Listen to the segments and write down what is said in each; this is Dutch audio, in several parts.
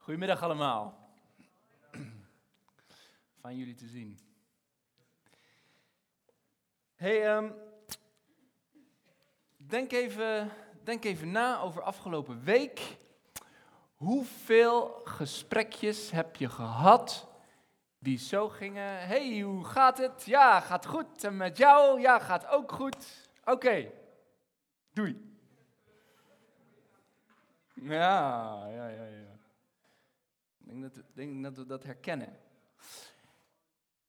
Goedemiddag allemaal. Fijn jullie te zien. Hey, ehm, denk, even, denk even na over afgelopen week. Hoeveel gesprekjes heb je gehad die zo gingen? Hey, hoe gaat het? Ja, gaat goed. En met jou? Ja, gaat ook goed. Oké, doei. Ja, ja, ja, ja. Ik denk dat, denk dat we dat herkennen.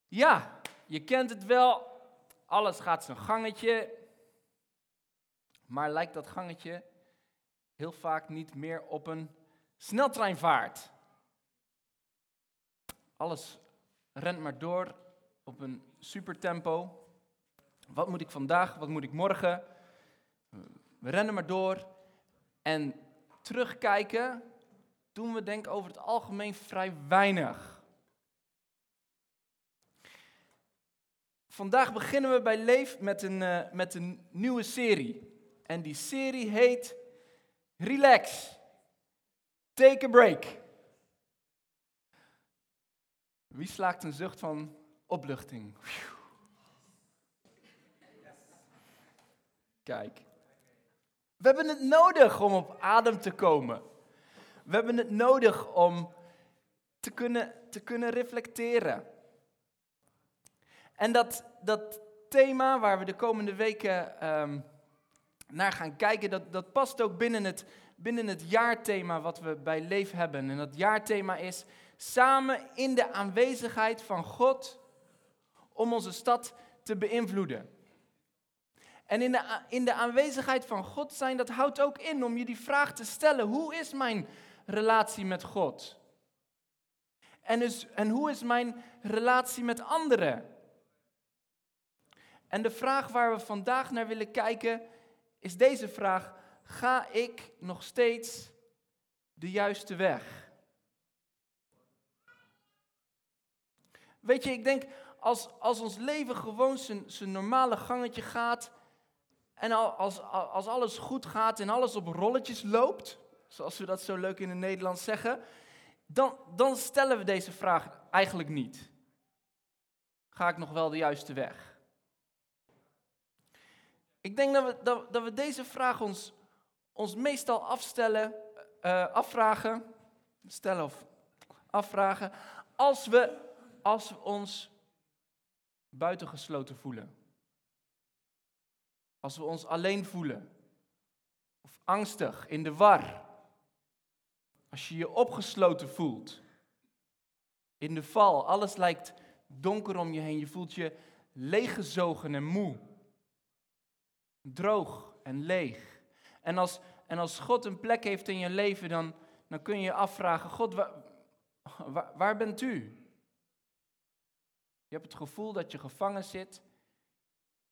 Ja, je kent het wel. Alles gaat zijn gangetje. Maar lijkt dat gangetje heel vaak niet meer op een sneltreinvaart. Alles rent maar door op een supertempo. Wat moet ik vandaag? Wat moet ik morgen? We rennen maar door. En terugkijken doen we denk ik over het algemeen vrij weinig. Vandaag beginnen we bij Leef met een, uh, met een nieuwe serie. En die serie heet Relax. Take a break. Wie slaakt een zucht van opluchting? Kijk. We hebben het nodig om op adem te komen. We hebben het nodig om te kunnen, te kunnen reflecteren. En dat, dat thema waar we de komende weken um, naar gaan kijken, dat, dat past ook binnen het, binnen het jaarthema wat we bij Leef hebben. En dat jaarthema is samen in de aanwezigheid van God om onze stad te beïnvloeden. En in de, in de aanwezigheid van God zijn, dat houdt ook in om je die vraag te stellen: hoe is mijn relatie met God? En, dus, en hoe is mijn relatie met anderen? En de vraag waar we vandaag naar willen kijken is deze vraag: ga ik nog steeds de juiste weg? Weet je, ik denk als, als ons leven gewoon zijn normale gangetje gaat en als, als alles goed gaat en alles op rolletjes loopt, zoals we dat zo leuk in het Nederlands zeggen, dan, dan stellen we deze vraag eigenlijk niet. Ga ik nog wel de juiste weg? Ik denk dat we, dat, dat we deze vraag ons, ons meestal afstellen, uh, afvragen, stellen of afvragen, als we, als we ons buitengesloten voelen. Als we ons alleen voelen. Of angstig, in de war. Als je je opgesloten voelt. In de val, alles lijkt donker om je heen. Je voelt je leeggezogen en moe. Droog en leeg. En als, en als God een plek heeft in je leven, dan, dan kun je je afvragen: God, waar, waar, waar bent u? Je hebt het gevoel dat je gevangen zit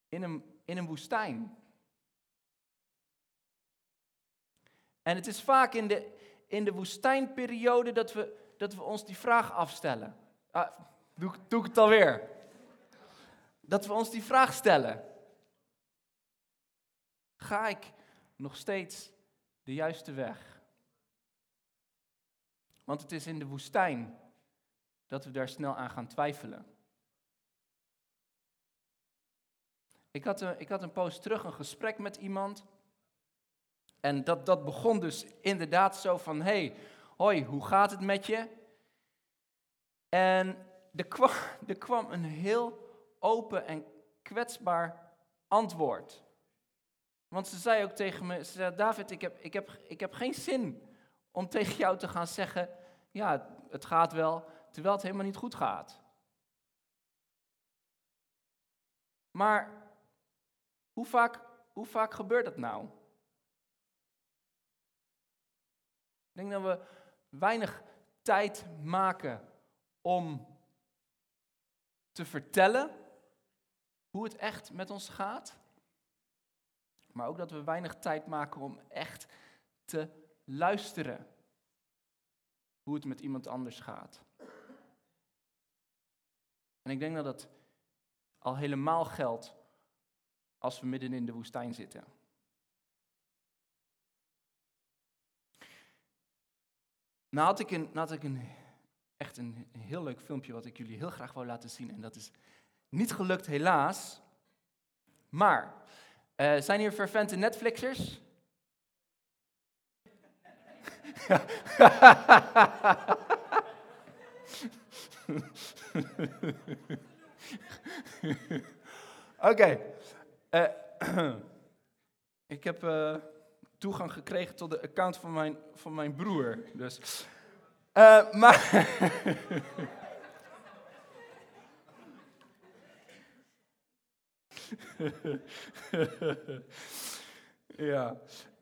in een, in een woestijn. En het is vaak in de, in de woestijnperiode dat we, dat we ons die vraag afstellen. Ah, doe, ik het alweer? Dat we ons die vraag stellen. Ga ik nog steeds de juiste weg? Want het is in de woestijn dat we daar snel aan gaan twijfelen. Ik had een, ik had een poos terug een gesprek met iemand. En dat, dat begon dus inderdaad zo van, hey, hoi, hoe gaat het met je? En er kwam, kwam een heel open en kwetsbaar antwoord. Want ze zei ook tegen me, ze zei, David, ik heb, ik, heb, ik heb geen zin om tegen jou te gaan zeggen, ja, het gaat wel, terwijl het helemaal niet goed gaat. Maar hoe vaak, hoe vaak gebeurt dat nou? Denk dat we weinig tijd maken om te vertellen hoe het echt met ons gaat. Maar ook dat we weinig tijd maken om echt te luisteren hoe het met iemand anders gaat. En ik denk dat dat al helemaal geldt als we midden in de woestijn zitten. Nou had ik, een, nou had ik een, echt een, heel leuk filmpje wat ik jullie heel graag wou laten zien. En dat is niet gelukt, helaas. Maar, eh, zijn hier fervente Netflixers? Oké. eh, ik heb eh, toegang gekregen tot de account van mijn, van mijn broer. Dus. eh, maar. ja.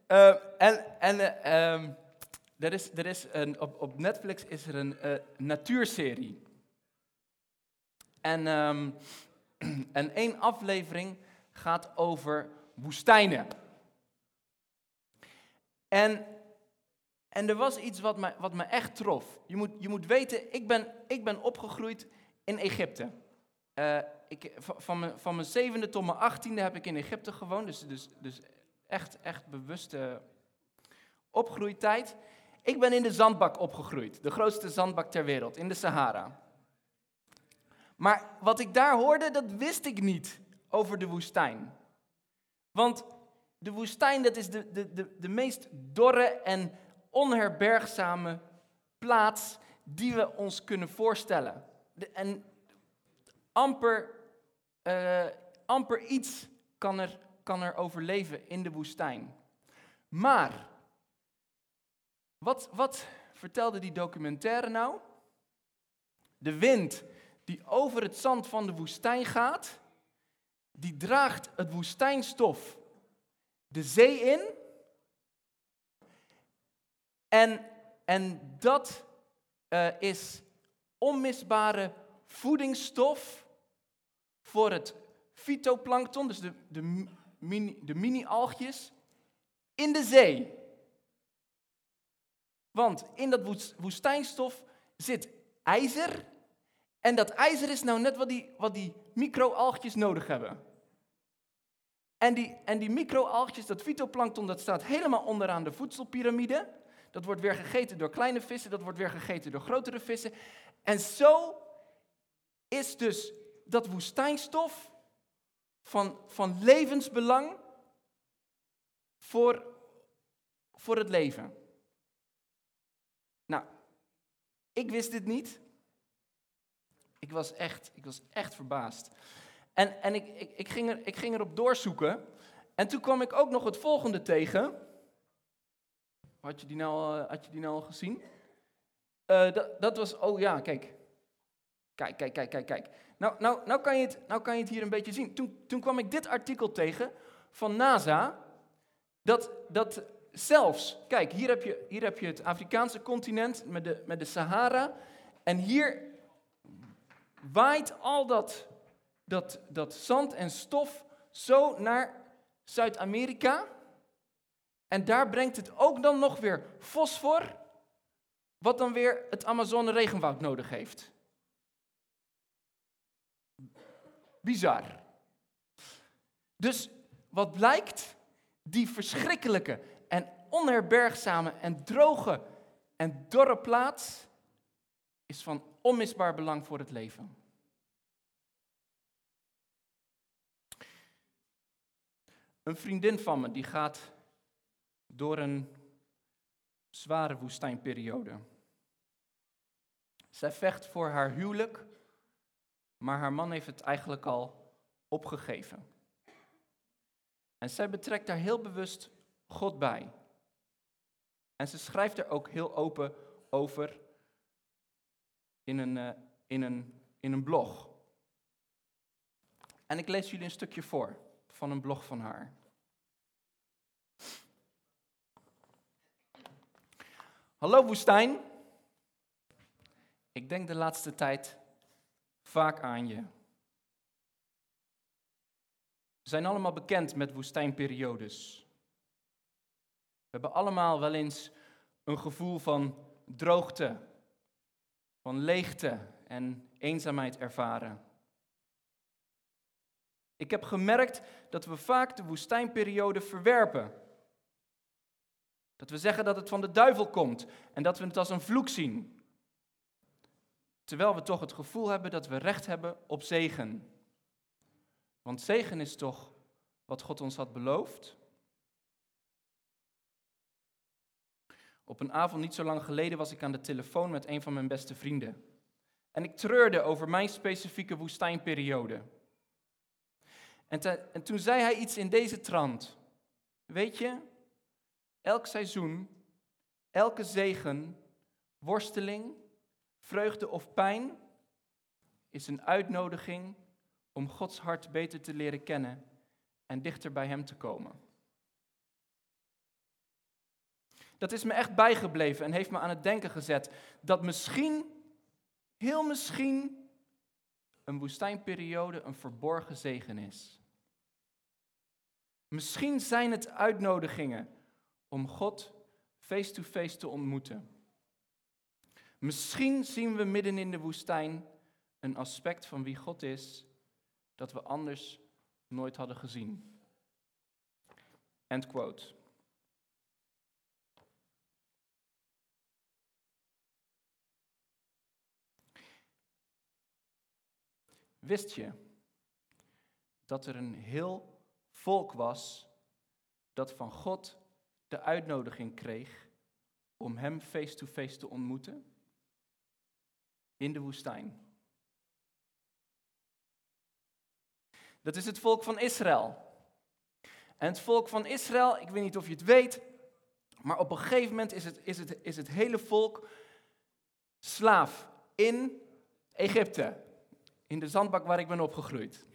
Eh, en en eh, ehm, er is, er is een, op, op Netflix is er een natuurserie. En, ehm, en één aflevering gaat over woestijnen. En, en er was iets wat me, wat me echt trof. Je moet, je moet weten, ik ben, ik ben opgegroeid in Egypte. Eh, ik, van, mijn, van mijn zevende tot mijn achttiende heb ik in Egypte gewoond. Dus, dus, dus echt, echt bewuste opgroeitijd. Ik ben in de zandbak opgegroeid. De grootste zandbak ter wereld, in de Sahara. Maar wat ik daar hoorde, dat wist ik niet over de woestijn. Want de woestijn, dat is de, de, de, de meest dorre en onherbergzame plaats die we ons kunnen voorstellen. En amper, eh, amper iets kan er, kan er overleven in de woestijn. Maar, wat, wat vertelde die documentaire nou? De wind die over het zand van de woestijn gaat, die draagt het woestijnstof de zee in. En, en dat eh, is onmisbare voedingsstof voor het fytoplankton, dus de, de, de mini-algjes, in de zee. Want in dat woest- woestijnstof zit ijzer. En dat ijzer is nou net wat die, wat die micro-algjes nodig hebben. En die, en die micro-algjes, dat fytoplankton, dat staat helemaal onderaan de voedselpiramide. Dat wordt weer gegeten door kleine vissen, dat wordt weer gegeten door grotere vissen. En zo is dus dat woestijnstof van, van levensbelang voor, voor het leven. Nou, ik wist dit niet. Ik was echt, ik was echt verbaasd. En, en ik, ik, ik, ging er, ik ging erop doorzoeken. En toen kwam ik ook nog het volgende tegen. Had je die nou, eh, had je die nou al gezien? Eh, dat, dat was, oh ja, kijk. Kijk, kijk, kijk, kijk, kijk. Nou, nou, nou, kan je het, nou kan je het hier een beetje zien. Toen, toen kwam ik dit artikel tegen van NASA. Dat, dat zelfs, kijk, hier heb, je, hier heb je het Afrikaanse continent met de, met de Sahara. En hier waait al dat, dat, dat zand en stof zo naar Zuid-Amerika. En daar brengt het ook dan nog weer fosfor, wat dan weer het Amazone regenwoud nodig heeft. Bizar. Dus wat blijkt? Die verschrikkelijke en onherbergzame en droge en dorre plaats is van onmisbaar belang voor het leven. Een vriendin van me die gaat door een zware woestijnperiode. Zij vecht voor haar huwelijk, maar haar man heeft het eigenlijk al opgegeven. En zij betrekt daar heel bewust God bij. En ze schrijft er ook heel open over in een, eh, in een, in een blog. En ik lees jullie een stukje voor van een blog van haar. Hallo woestijn. Ik denk de laatste tijd vaak aan je. We zijn allemaal bekend met woestijnperiodes. We hebben allemaal wel eens een gevoel van droogte, van leegte en eenzaamheid ervaren. Ik heb gemerkt dat we vaak de woestijnperiode verwerpen. Dat we zeggen dat het van de duivel komt en dat we het als een vloek zien. Terwijl we toch het gevoel hebben dat we recht hebben op zegen. Want zegen is toch wat God ons had beloofd? Op een avond niet zo lang geleden was ik aan de telefoon met een van mijn beste vrienden. En ik treurde over mijn specifieke woestijnperiode. En, en toen zei hij iets in deze trant. Weet je, elk seizoen, elke zegen, worsteling, vreugde of pijn is een uitnodiging om Gods hart beter te leren kennen en dichter bij Hem te komen. Dat is me echt bijgebleven en heeft me aan het denken gezet dat misschien, heel misschien, een woestijnperiode een verborgen zegen is. Misschien zijn het uitnodigingen om God face-to-face te ontmoeten. Misschien zien we midden in de woestijn een aspect van wie God is dat we anders nooit hadden gezien. End quote. Wist je dat er een heel volk was dat van God de uitnodiging kreeg om hem face-to-face te ontmoeten? In de woestijn. Dat is het volk van Israël. En het volk van Israël, ik weet niet of je het weet, maar op een gegeven moment is het, is het, is het hele volk slaaf in Egypte, in de zandbak waar ik ben opgegroeid.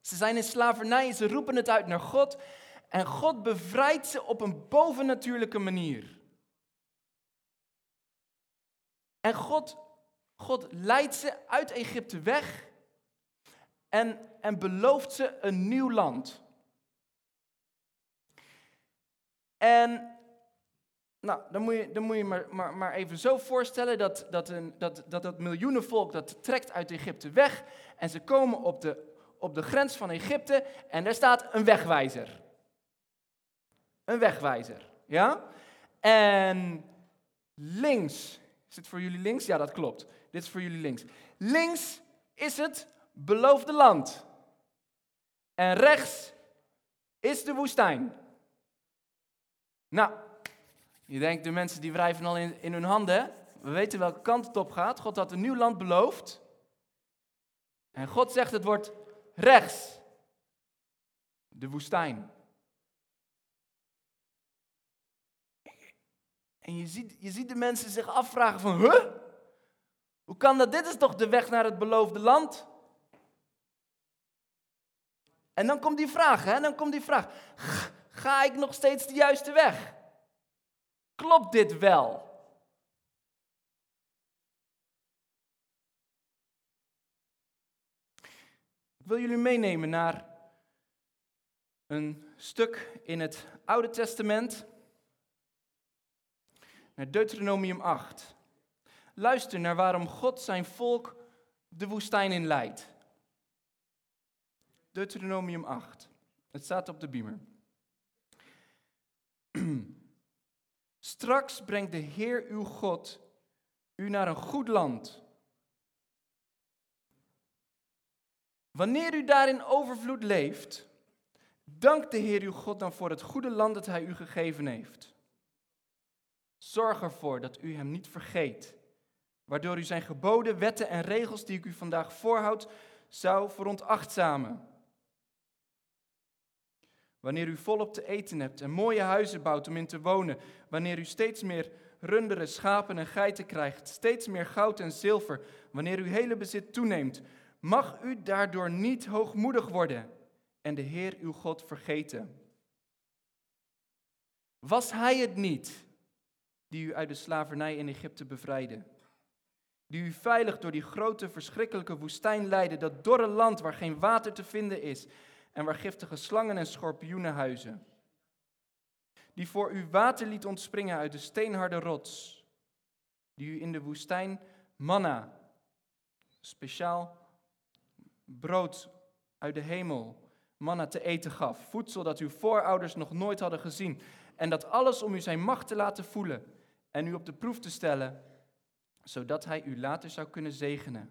Ze zijn in slavernij, ze roepen het uit naar God en God bevrijdt ze op een bovennatuurlijke manier. En God, God leidt ze uit Egypte weg en, en belooft ze een nieuw land. En nou, dan moet je, dan moet je maar, maar, maar even zo voorstellen dat dat, een, dat, dat dat miljoenenvolk dat trekt uit Egypte weg en ze komen op de, op de grens van Egypte en daar staat een wegwijzer. Een wegwijzer, ja? En links, is het voor jullie links? Ja, dat klopt. Dit is voor jullie links. Links is het beloofde land. En rechts is de woestijn. Nou, je denkt, de mensen die wrijven al in, in hun handen. We weten welke kant het op gaat. God had een nieuw land beloofd. En God zegt het wordt rechts. De woestijn. En je ziet, je ziet de mensen zich afvragen van, huh? Hoe kan dat? Dit is toch de weg naar het beloofde land? En dan komt die vraag, hè? Dan komt die vraag. Ga ik nog steeds de juiste weg? Klopt dit wel? Ik wil jullie meenemen naar een stuk in het Oude Testament, naar Deuteronomium 8. Luister naar waarom God zijn volk de woestijn in leidt. Deuteronomium 8. Het staat op de beamer. Straks brengt de Heer uw God u naar een goed land. Wanneer u daar in overvloed leeft, dank de Heer uw God dan voor het goede land dat Hij u gegeven heeft. Zorg ervoor dat u Hem niet vergeet, waardoor u Zijn geboden, wetten en regels die ik u vandaag voorhoud, zou veronachtzamen. Wanneer u volop te eten hebt en mooie huizen bouwt om in te wonen. Wanneer u steeds meer runderen, schapen en geiten krijgt. Steeds meer goud en zilver. Wanneer uw hele bezit toeneemt. Mag u daardoor niet hoogmoedig worden en de Heer uw God vergeten. Was Hij het niet die u uit de slavernij in Egypte bevrijdde? Die u veilig door die grote, verschrikkelijke woestijn leidde, dat dorre land waar geen water te vinden is en waar giftige slangen en schorpioenen huizen. Die voor u water liet ontspringen uit de steenharde rots. Die u in de woestijn manna, speciaal brood uit de hemel, manna te eten gaf. Voedsel dat uw voorouders nog nooit hadden gezien. En dat alles om u zijn macht te laten voelen en u op de proef te stellen, zodat hij u later zou kunnen zegenen.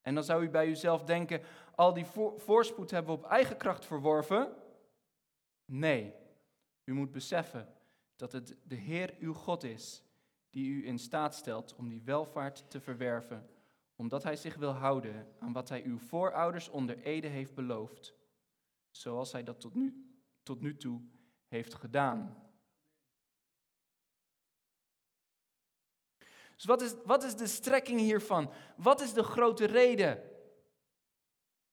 En dan zou u bij uzelf denken, al die voorspoed hebben we op eigen kracht verworven. Nee, u moet beseffen dat het de Heer uw God is die u in staat stelt om die welvaart te verwerven, omdat hij zich wil houden aan wat hij uw voorouders onder Ede heeft beloofd, zoals hij dat tot nu, tot nu toe heeft gedaan. Dus wat is, wat is de strekking hiervan? Wat is de grote reden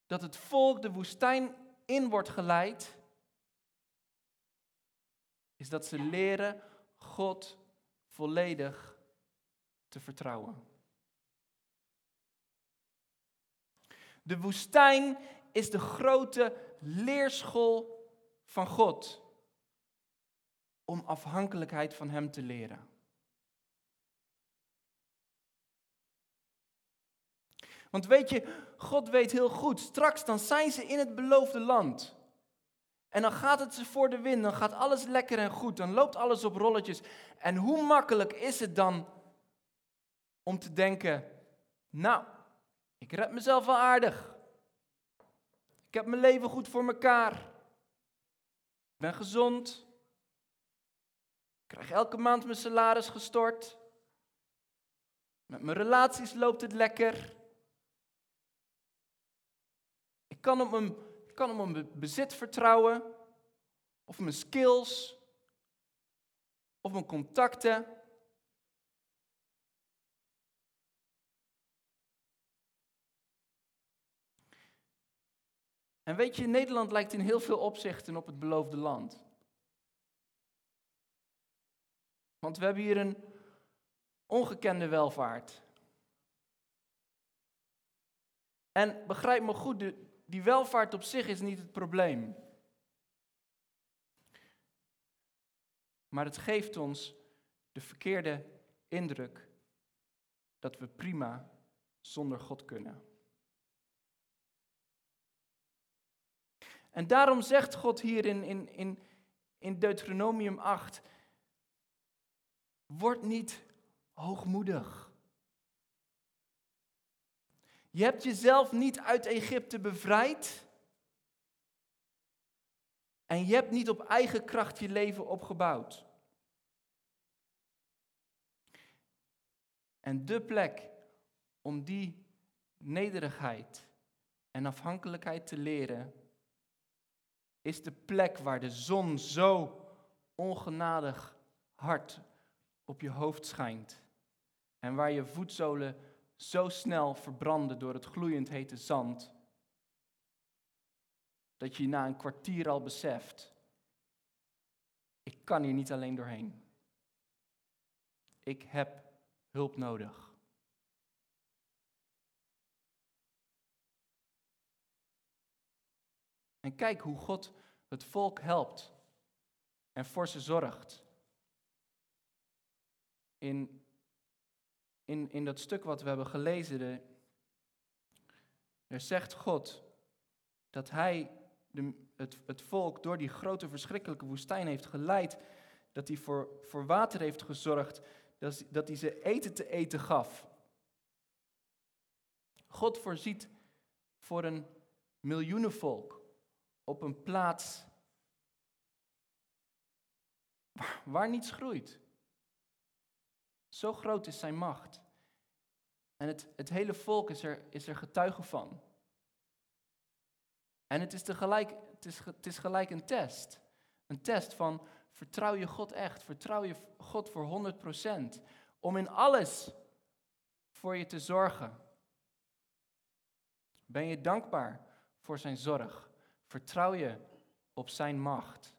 dat het volk de woestijn in wordt geleid? Is dat ze leren God volledig te vertrouwen. De woestijn is de grote leerschool van God om afhankelijkheid van Hem te leren. Want weet je, God weet heel goed, straks dan zijn ze in het beloofde land. En dan gaat het ze voor de wind, dan gaat alles lekker en goed, dan loopt alles op rolletjes. En hoe makkelijk is het dan om te denken, nou, ik red mezelf wel aardig. Ik heb mijn leven goed voor mekaar. Ik ben gezond. Ik krijg elke maand mijn salaris gestort. Met mijn relaties loopt het lekker. Kan op mijn, kan op mijn bezit vertrouwen. Of mijn skills. Of mijn contacten. En weet je, Nederland lijkt in heel veel opzichten op het beloofde land. Want we hebben hier een ongekende welvaart. En begrijp me goed, die welvaart op zich is niet het probleem. Maar het geeft ons de verkeerde indruk dat we prima zonder God kunnen. En daarom zegt God hier in, in, in, in Deuteronomium 8, word niet hoogmoedig. Je hebt jezelf niet uit Egypte bevrijd. En je hebt niet op eigen kracht je leven opgebouwd. En de plek om die nederigheid en afhankelijkheid te leren, is de plek waar de zon zo ongenadig hard op je hoofd schijnt. En waar je voetzolen zo snel verbranden door het gloeiend hete zand. Dat je na een kwartier al beseft, ik kan hier niet alleen doorheen. Ik heb hulp nodig. En kijk hoe God het volk helpt en voor ze zorgt. In, in, in dat stuk wat we hebben gelezen, de, er zegt God dat Hij de, het, het volk door die grote verschrikkelijke woestijn heeft geleid, dat hij voor, voor water heeft gezorgd, dat, dat hij ze eten te eten gaf. God voorziet voor een miljoenenvolk op een plaats waar, waar niets groeit. Zo groot is zijn macht. En het, het hele volk is er, is er getuige van. En het is, tegelijk, het, is, het is gelijk een test. Een test van vertrouw je God echt, vertrouw je God voor 100%. Om in alles voor je te zorgen. Ben je dankbaar voor zijn zorg? Vertrouw je op zijn macht?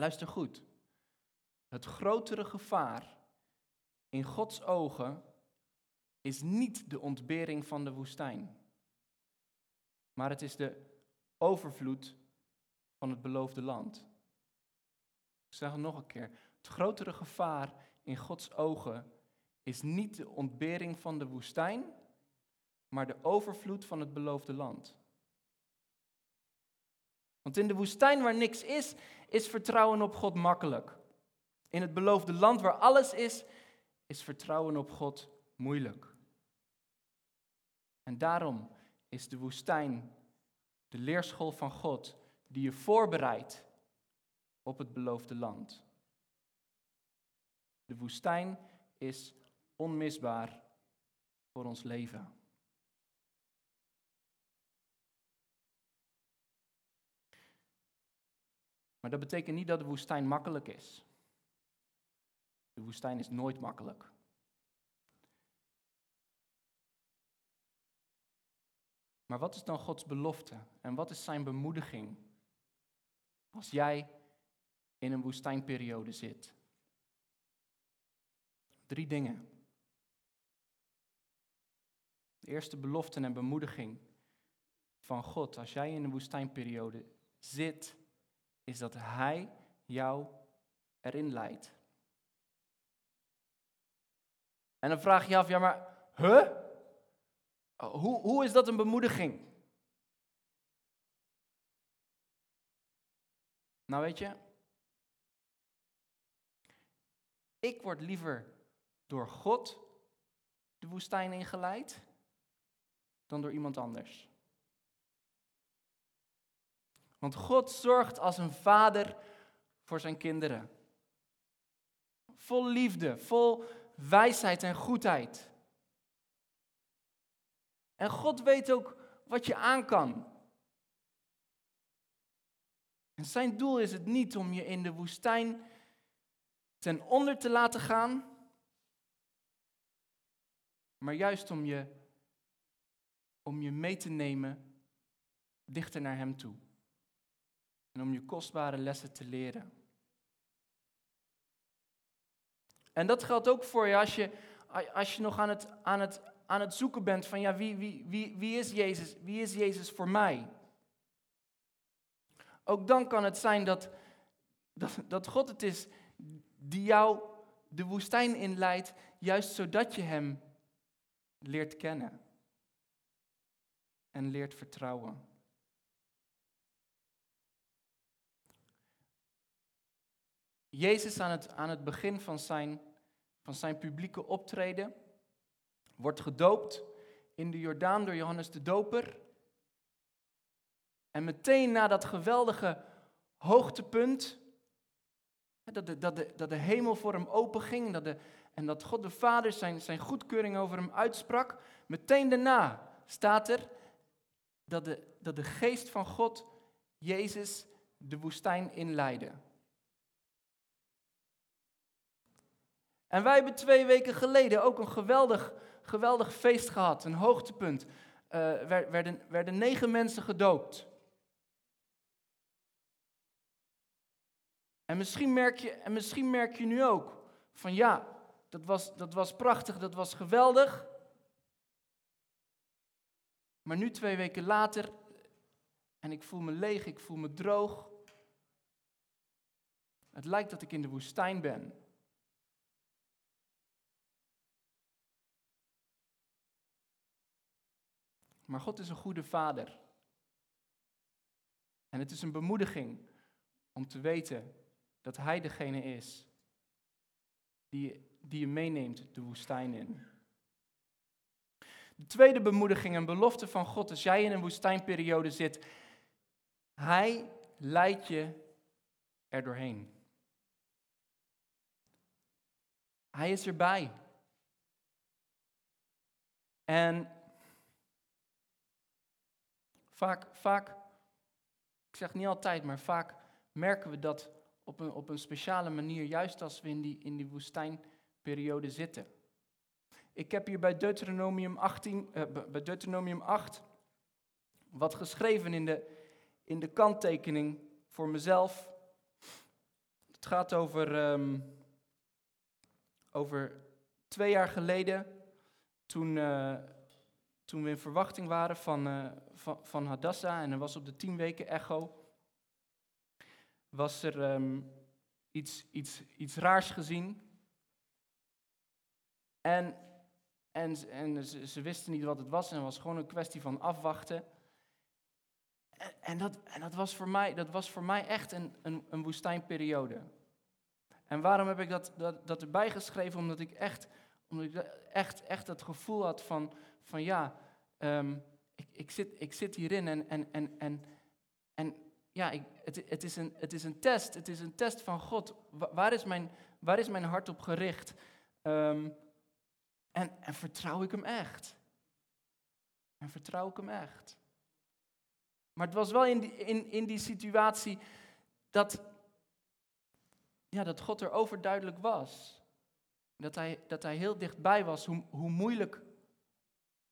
Luister goed. Het grotere gevaar in Gods ogen is niet de ontbering van de woestijn, maar het is de overvloed van het beloofde land. Ik zeg het nog een keer. Het grotere gevaar in Gods ogen is niet de ontbering van de woestijn, maar de overvloed van het beloofde land. Want in de woestijn waar niks is, is vertrouwen op God makkelijk. In het beloofde land waar alles is, is vertrouwen op God moeilijk. En daarom is de woestijn de leerschool van God die je voorbereidt op het beloofde land. De woestijn is onmisbaar voor ons leven. Maar dat betekent niet dat de woestijn makkelijk is. De woestijn is nooit makkelijk. Maar wat is dan Gods belofte en wat is zijn bemoediging als jij in een woestijnperiode zit? Drie dingen. De eerste belofte en bemoediging van God als jij in een woestijnperiode zit, is dat Hij jou erin leidt. En dan vraag je af, ja maar, huh? Hoe, hoe is dat een bemoediging? Nou weet je, ik word liever door God de woestijn ingeleid dan door iemand anders. Want God zorgt als een vader voor zijn kinderen. Vol liefde, vol wijsheid en goedheid. En God weet ook wat je aan kan. En zijn doel is het niet om je in de woestijn ten onder te laten gaan, maar juist om je, om je mee te nemen dichter naar Hem toe. En om je kostbare lessen te leren. En dat geldt ook voor je als je, als je nog aan het, aan, het, aan het zoeken bent van ja, wie, wie, wie, wie, is Jezus, wie is Jezus voor mij? Ook dan kan het zijn dat, dat, dat God het is die jou de woestijn inleidt, juist zodat je Hem leert kennen en leert vertrouwen. Jezus aan het, aan het begin van zijn, van zijn publieke optreden wordt gedoopt in de Jordaan door Johannes de Doper. En meteen na dat geweldige hoogtepunt, dat de, dat de, dat de hemel voor hem openging dat de, en dat God de Vader zijn, zijn goedkeuring over hem uitsprak, meteen daarna staat er dat de, dat de geest van God Jezus de woestijn inleidde. En wij hebben twee weken geleden ook een geweldig, geweldig feest gehad, een hoogtepunt. Uh, werden, werden negen mensen gedoopt. En misschien, merk je, en misschien merk je nu ook van ja, dat was, dat was prachtig, dat was geweldig. Maar nu twee weken later, en ik voel me leeg, ik voel me droog. Het lijkt dat ik in de woestijn ben. Maar God is een goede vader. En het is een bemoediging om te weten dat Hij degene is die, die je meeneemt de woestijn in. De tweede bemoediging en belofte van God als jij in een woestijnperiode zit, Hij leidt je er doorheen. Hij is erbij. En Vaak, vaak, ik zeg niet altijd, maar vaak merken we dat op een, op een speciale manier, juist als we in die, in die woestijnperiode zitten. Ik heb hier bij Deuteronomium, 18, uh, bij Deuteronomium 8 wat geschreven in de, in de kanttekening voor mezelf. Het gaat over, um, over twee jaar geleden, toen, uh, toen we in verwachting waren van, uh, van, van Hadassah en er was op de tien weken echo, was er um, iets, iets, iets raars gezien. En, en, en ze, wisten niet wat het was en het was gewoon een kwestie van afwachten. en, en, dat, en dat, was voor mij, dat was voor mij echt een, een, een woestijnperiode. En waarom heb ik dat, dat, dat erbij geschreven? Omdat ik echt, omdat ik echt, echt het gevoel had van, van ja, ehm, ik, ik, zit, ik zit hierin en, en, en, en, en ja, ik, het, het, is een, het is een test. Het is een test van God. Waar is mijn, waar is mijn hart op gericht? Um, en, en vertrouw ik hem echt? En vertrouw ik hem echt? Maar het was wel in die, in, in die situatie dat, ja, dat God er overduidelijk was. Dat hij, dat hij heel dichtbij was, hoe, hoe moeilijk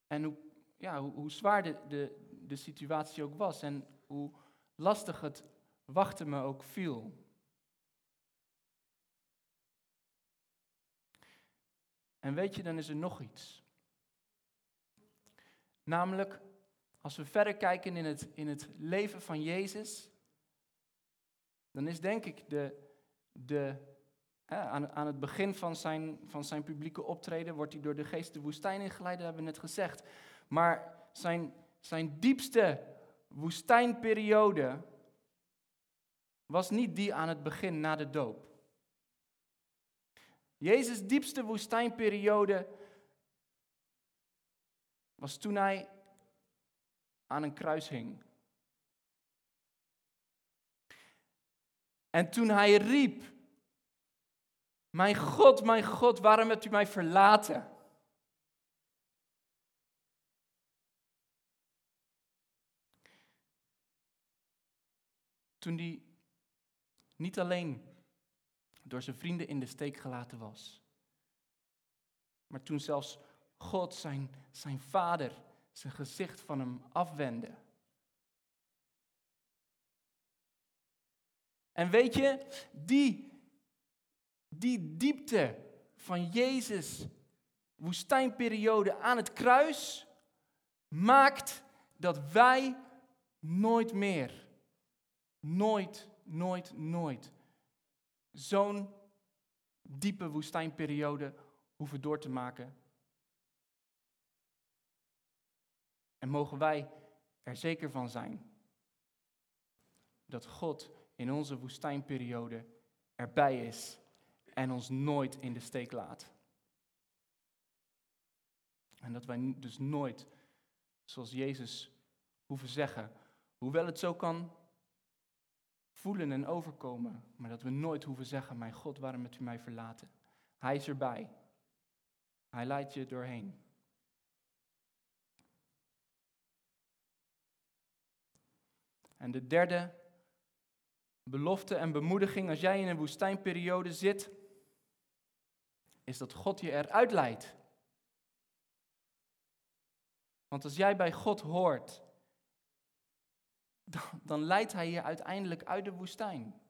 en hoe, ja, hoe, hoe zwaar de, de, de situatie ook was. En hoe lastig het wachten me ook viel. En weet je, dan is er nog iets. Namelijk, als we verder kijken in het, in het leven van Jezus, dan is denk ik de, de, aan, aan het begin van zijn, van zijn publieke optreden, wordt hij door de geest de woestijn ingeleid, dat hebben we net gezegd. Maar zijn, zijn diepste woestijnperiode was niet die aan het begin na de doop. Jezus' diepste woestijnperiode was toen hij aan een kruis hing. En toen hij riep, mijn God, mijn God, waarom hebt u mij verlaten? Toen hij niet alleen door zijn vrienden in de steek gelaten was. Maar toen zelfs God, zijn, zijn vader, zijn gezicht van hem afwendde. En weet je, die, die diepte van Jezus' woestijnperiode aan het kruis maakt dat wij nooit meer, nooit, nooit, nooit zo'n diepe woestijnperiode hoeven door te maken. En mogen wij er zeker van zijn dat God in onze woestijnperiode erbij is en ons nooit in de steek laat. En dat wij dus nooit, zoals Jezus, hoeven zeggen, hoewel het zo kan voelen en overkomen, maar dat we nooit hoeven zeggen, mijn God, waarom hebt u mij verlaten? Hij is erbij. Hij leidt je doorheen. En de derde belofte en bemoediging als jij in een woestijnperiode zit, is dat God je eruit leidt. Want als jij bij God hoort dan, leidt hij je uiteindelijk uit de woestijn.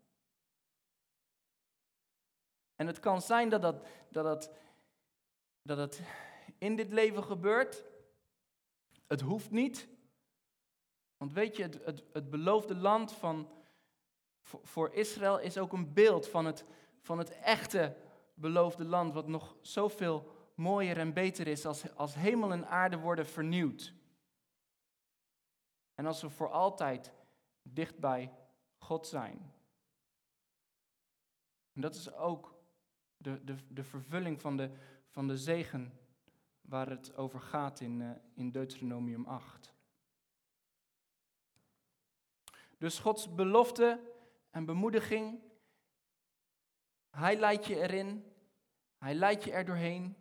En het kan zijn dat dat, dat, dat, dat het in dit leven gebeurt. Het hoeft niet. Want weet je, het, het, het beloofde land van, voor, voor Israël is ook een beeld van het, van het echte beloofde land, wat nog zoveel mooier en beter is als, als hemel en aarde worden vernieuwd. En als we voor altijd dicht bij God zijn. En dat is ook de, de, de vervulling van de, van de zegen waar het over gaat in, uh, in Deuteronomium 8. Dus Gods belofte en bemoediging, Hij leidt je erin, Hij leidt je er doorheen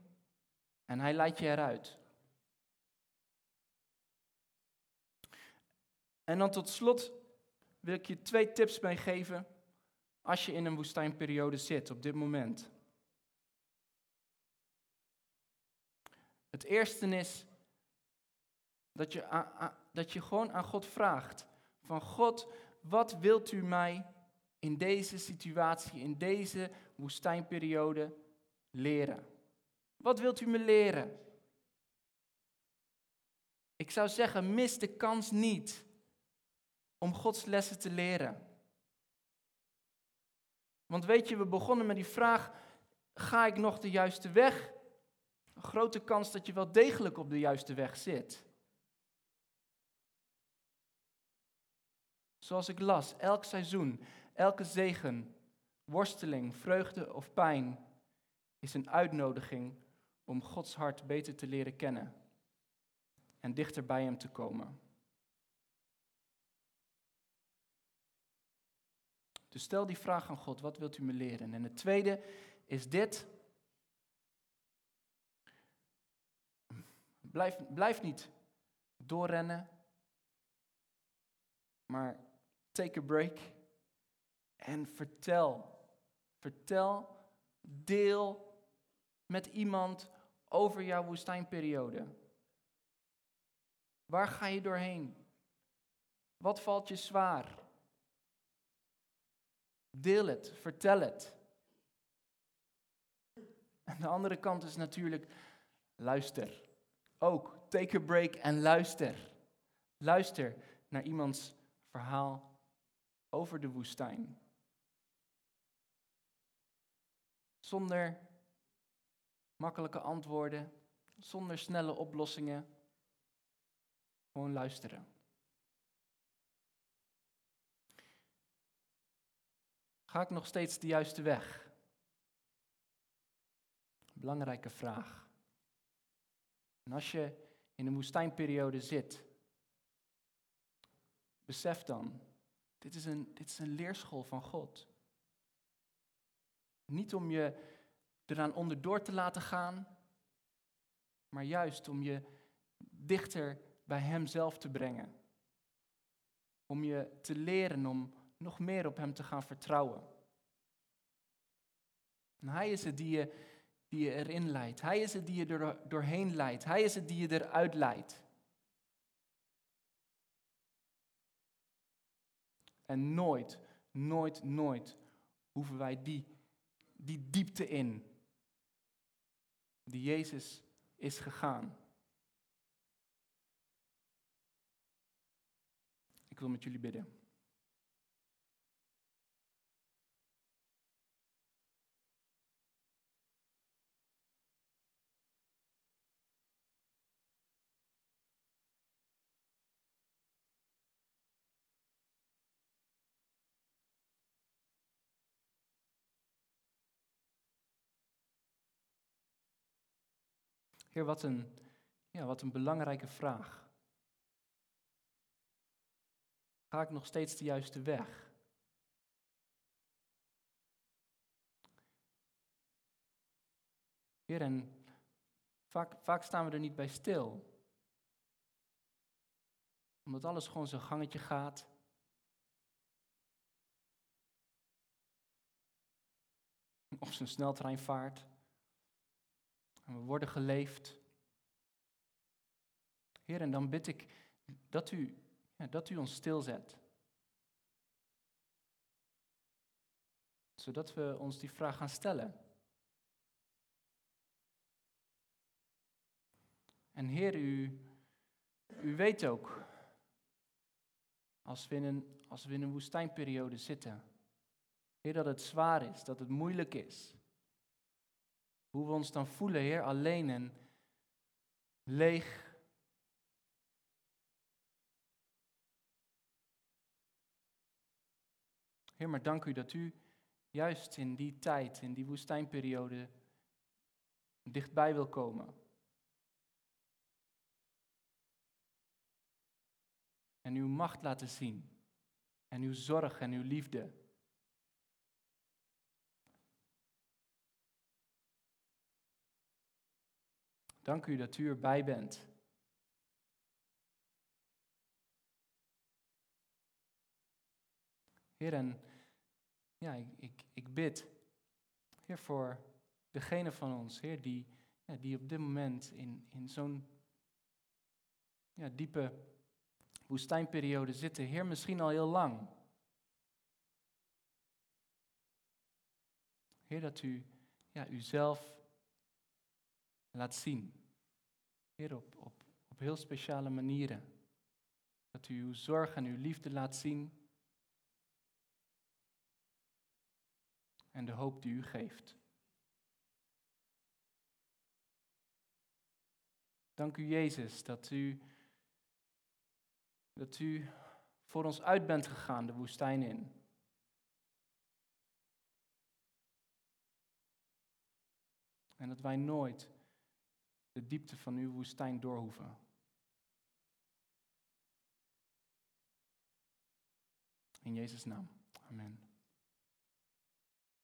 en Hij leidt je eruit. En dan tot slot wil ik je twee tips meegeven als je in een woestijnperiode zit op dit moment. Het eerste is dat je, dat je gewoon aan God vraagt: van God, wat wilt u mij in deze situatie, in deze woestijnperiode leren? Wat wilt u me leren? Ik zou zeggen, mis de kans niet om Gods lessen te leren. Want weet je, we begonnen met die vraag: ga ik nog de juiste weg? Een grote kans dat je wel degelijk op de juiste weg zit. Zoals ik las, elk seizoen, elke zegen, worsteling, vreugde of pijn is een uitnodiging om Gods hart beter te leren kennen en dichter bij Hem te komen. Dus stel die vraag aan God, wat wilt u me leren? En het tweede is dit. Blijf, blijf niet doorrennen, maar take a break en vertel. Vertel, deel met iemand over jouw woestijnperiode. Waar ga je doorheen? Wat valt je zwaar? Deel het, vertel het. En de andere kant is natuurlijk, luister. Ook, take a break en luister. Luister naar iemands verhaal over de woestijn. Zonder makkelijke antwoorden, zonder snelle oplossingen. Gewoon luisteren. Ga ik nog steeds de juiste weg? Belangrijke vraag. En als je in een woestijnperiode zit, besef dan, dit is een, dit is een leerschool van God. Niet om je eraan onderdoor te laten gaan, maar juist om je dichter bij Hem zelf te brengen. Om je te leren om nog meer op Hem te gaan vertrouwen. En Hij is het die je, die je erin leidt. Hij is het die je er doorheen leidt. Hij is het die je eruit leidt. En nooit, nooit, nooit hoeven wij die, die diepte in die Jezus is gegaan. Ik wil met jullie bidden. Wat een, ja, wat een belangrijke vraag. Ga ik nog steeds de juiste weg? Heer, en vaak, vaak staan we er niet bij stil. Omdat alles gewoon zijn gangetje gaat. Of zijn sneltrein vaart. En we worden geleefd. Heer, en dan bid ik dat u, ja, dat u ons stilzet. Zodat we ons die vraag gaan stellen. En Heer, u, u weet ook, als we, in een, als we in een woestijnperiode zitten, Heer, dat het zwaar is, dat het moeilijk is. Hoe we ons dan voelen, Heer, alleen en leeg. Heer, maar dank u dat u juist in die tijd, in die woestijnperiode, dichtbij wil komen. En uw macht laten zien. En uw zorg en uw liefde. Dank u dat u erbij bent. Heer, en ja, ik, ik, ik bid, Heer, voor degene van ons, Heer, die, ja, die op dit moment in, in zo'n ja, diepe woestijnperiode zitten. Heer, misschien al heel lang. Heer, dat u ja, uzelf laat zien. Heer, op, op, op heel speciale manieren. Dat u uw zorg en uw liefde laat zien. En de hoop die u geeft. Dank u, Jezus, dat u, dat u voor ons uit bent gegaan de woestijn in. En dat wij nooit de diepte van uw woestijn doorhoeven. In Jezus' naam. Amen.